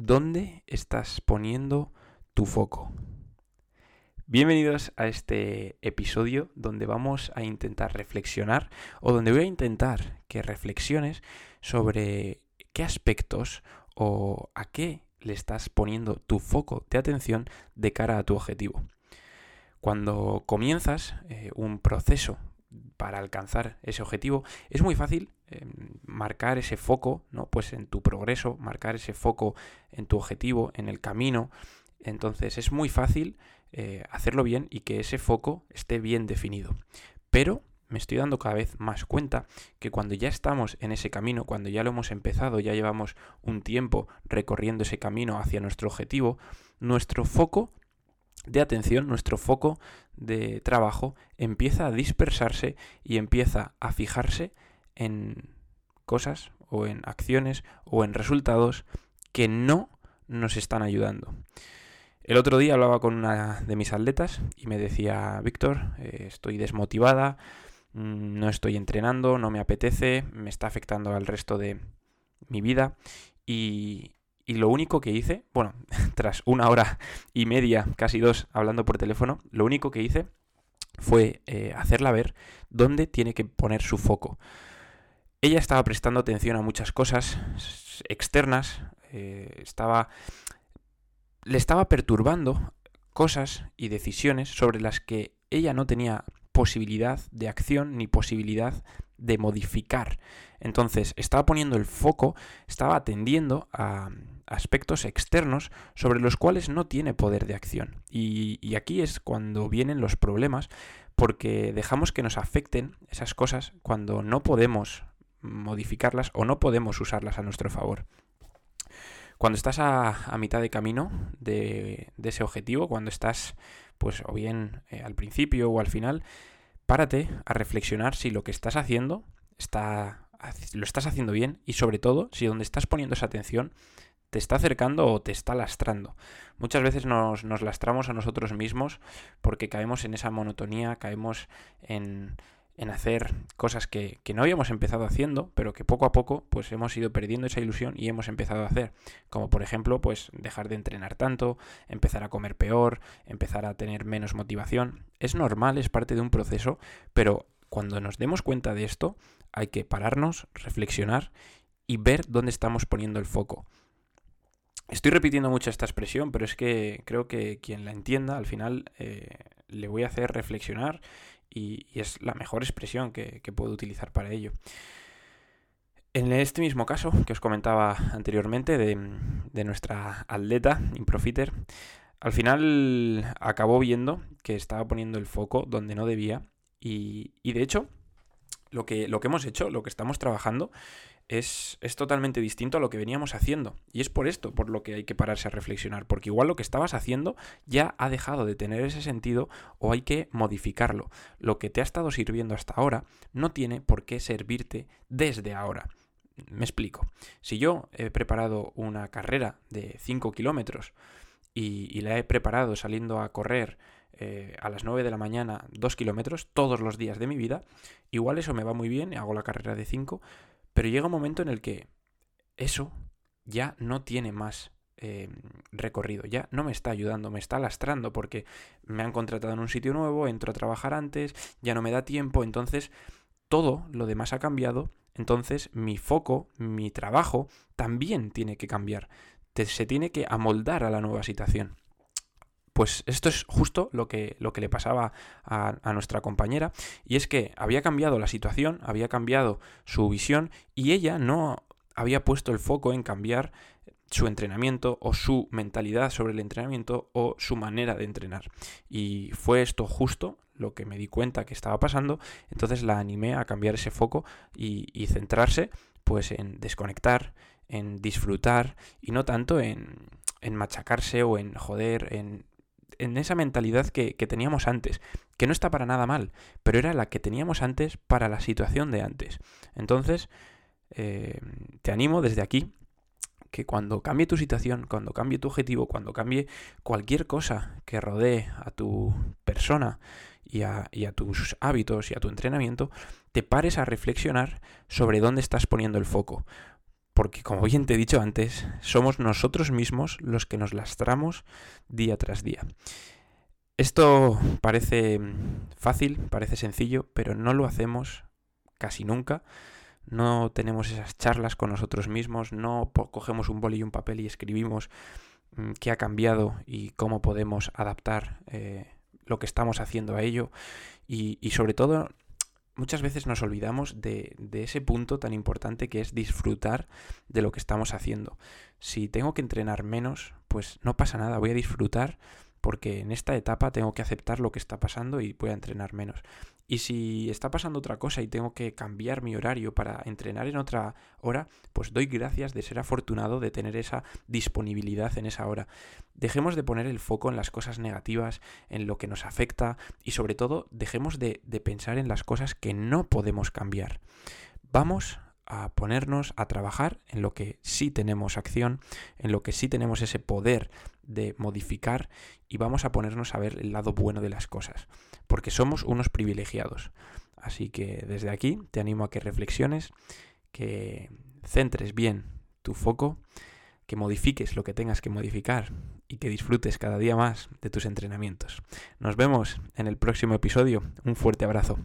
¿Dónde estás poniendo tu foco? Bienvenidos a este episodio donde vamos a intentar reflexionar o donde voy a intentar que reflexiones sobre qué aspectos o a qué le estás poniendo tu foco de atención de cara a tu objetivo. Cuando comienzas eh, un proceso para alcanzar ese objetivo, es muy fácil em, marcar ese foco, ¿no? Pues en tu progreso, marcar ese foco en tu objetivo, en el camino. Entonces es muy fácil eh, hacerlo bien y que ese foco esté bien definido. Pero me estoy dando cada vez más cuenta que cuando ya estamos en ese camino, cuando ya lo hemos empezado, ya llevamos un tiempo recorriendo ese camino hacia nuestro objetivo, nuestro foco de atención, nuestro foco de trabajo empieza a dispersarse y empieza a fijarse en cosas o en acciones o en resultados que no nos están ayudando. El otro día hablaba con una de mis atletas y me decía, Víctor, eh, estoy desmotivada, mm, no estoy entrenando, no me apetece, me está afectando al resto de mi vida y, y lo único que hice, bueno, tras una hora y media, casi dos, hablando por teléfono, lo único que hice fue eh, hacerla ver dónde tiene que poner su foco. Ella estaba prestando atención a muchas cosas externas, eh, estaba, le estaba perturbando cosas y decisiones sobre las que ella no tenía posibilidad de acción ni posibilidad de modificar. Entonces, estaba poniendo el foco, estaba atendiendo a aspectos externos sobre los cuales no tiene poder de acción. Y, aquí es cuando vienen los problemas, porque dejamos que nos afecten esas cosas cuando no podemos modificarlas o no podemos usarlas a nuestro favor. Cuando estás a, mitad de camino de, ese objetivo, cuando estás, pues, o bien eh, al principio o al final, párate a reflexionar si lo que estás haciendo está, lo estás haciendo bien y sobre todo si donde estás poniendo esa atención te está acercando o te está lastrando. Muchas veces nos, nos lastramos a nosotros mismos porque caemos en esa monotonía, caemos en, en hacer cosas que, que, no habíamos empezado haciendo, pero que poco a poco pues hemos ido perdiendo esa ilusión y hemos empezado a hacer. Como por ejemplo, pues dejar de entrenar tanto, empezar a comer peor, empezar a tener menos motivación. Es normal, es parte de un proceso, pero cuando nos demos cuenta de esto, hay que pararnos, reflexionar y ver dónde estamos poniendo el foco. Estoy repitiendo mucho esta expresión, pero es que creo que quien la entienda al final eh, le voy a hacer reflexionar y, es la mejor expresión que, puedo utilizar para ello. En este mismo caso que os comentaba anteriormente de, nuestra atleta, Improfiter, al final acabó viendo que estaba poniendo el foco donde no debía y, y de hecho lo que, lo que hemos hecho, lo que estamos trabajando, es, totalmente distinto a lo que veníamos haciendo. Y es por esto por lo que hay que pararse a reflexionar, porque igual lo que estabas haciendo ya ha dejado de tener ese sentido o hay que modificarlo. Lo que te ha estado sirviendo hasta ahora no tiene por qué servirte desde ahora. Me explico. Si yo he preparado una carrera de 5 kilómetros y, la he preparado saliendo a correr eh, a las 9 de la mañana 2 kilómetros todos los días de mi vida, igual eso me va muy bien, hago la carrera de 5, pero llega un momento en el que eso ya no tiene más eh, recorrido, ya no me está ayudando, me está lastrando porque me han contratado en un sitio nuevo, entro a trabajar antes, ya no me da tiempo, entonces todo lo demás ha cambiado, entonces mi foco, mi trabajo también tiene que cambiar, se tiene que amoldar a la nueva situación. Pues esto es justo lo que, lo que le pasaba a, nuestra compañera, y es que había cambiado la situación, había cambiado su visión, y ella no había puesto el foco en cambiar su entrenamiento o su mentalidad sobre el entrenamiento o su manera de entrenar. Y fue esto justo lo que me di cuenta que estaba pasando, entonces la animé a cambiar ese foco y, y centrarse pues en desconectar, en disfrutar y no tanto en, en machacarse o en joder, en en esa mentalidad que, teníamos antes, que no está para nada mal, pero era la que teníamos antes para la situación de antes. Entonces, eh, te animo desde aquí que cuando cambie tu situación, cuando cambie tu objetivo, cuando cambie cualquier cosa que rodee a tu persona y a, y a, tus hábitos y a tu entrenamiento, te pares a reflexionar sobre dónde estás poniendo el foco. Porque como bien te he dicho antes, somos nosotros mismos los que nos lastramos día tras día. Esto parece fácil, parece sencillo, pero no lo hacemos casi nunca. No tenemos esas charlas con nosotros mismos, no cogemos un boli y un papel y escribimos mm, qué ha cambiado y cómo podemos adaptar eh, lo que estamos haciendo a ello. Y, y sobre todo muchas veces nos olvidamos de, ese punto tan importante que es disfrutar de lo que estamos haciendo. Si tengo que entrenar menos, pues no pasa nada, voy a disfrutar porque en esta etapa tengo que aceptar lo que está pasando y voy a entrenar menos. Y si está pasando otra cosa y tengo que cambiar mi horario para entrenar en otra hora, pues doy gracias de ser afortunado de tener esa disponibilidad en esa hora. Dejemos de poner el foco en las cosas negativas, en lo que nos afecta y sobre todo dejemos de, pensar en las cosas que no podemos cambiar. Vamos a ponernos a trabajar en lo que sí tenemos acción, en lo que sí tenemos ese poder de modificar y vamos a ponernos a ver el lado bueno de las cosas, porque somos unos privilegiados. Así que desde aquí te animo a que reflexiones, que centres bien tu foco, que modifiques lo que tengas que modificar y que disfrutes cada día más de tus entrenamientos. Nos vemos en el próximo episodio. Un fuerte abrazo.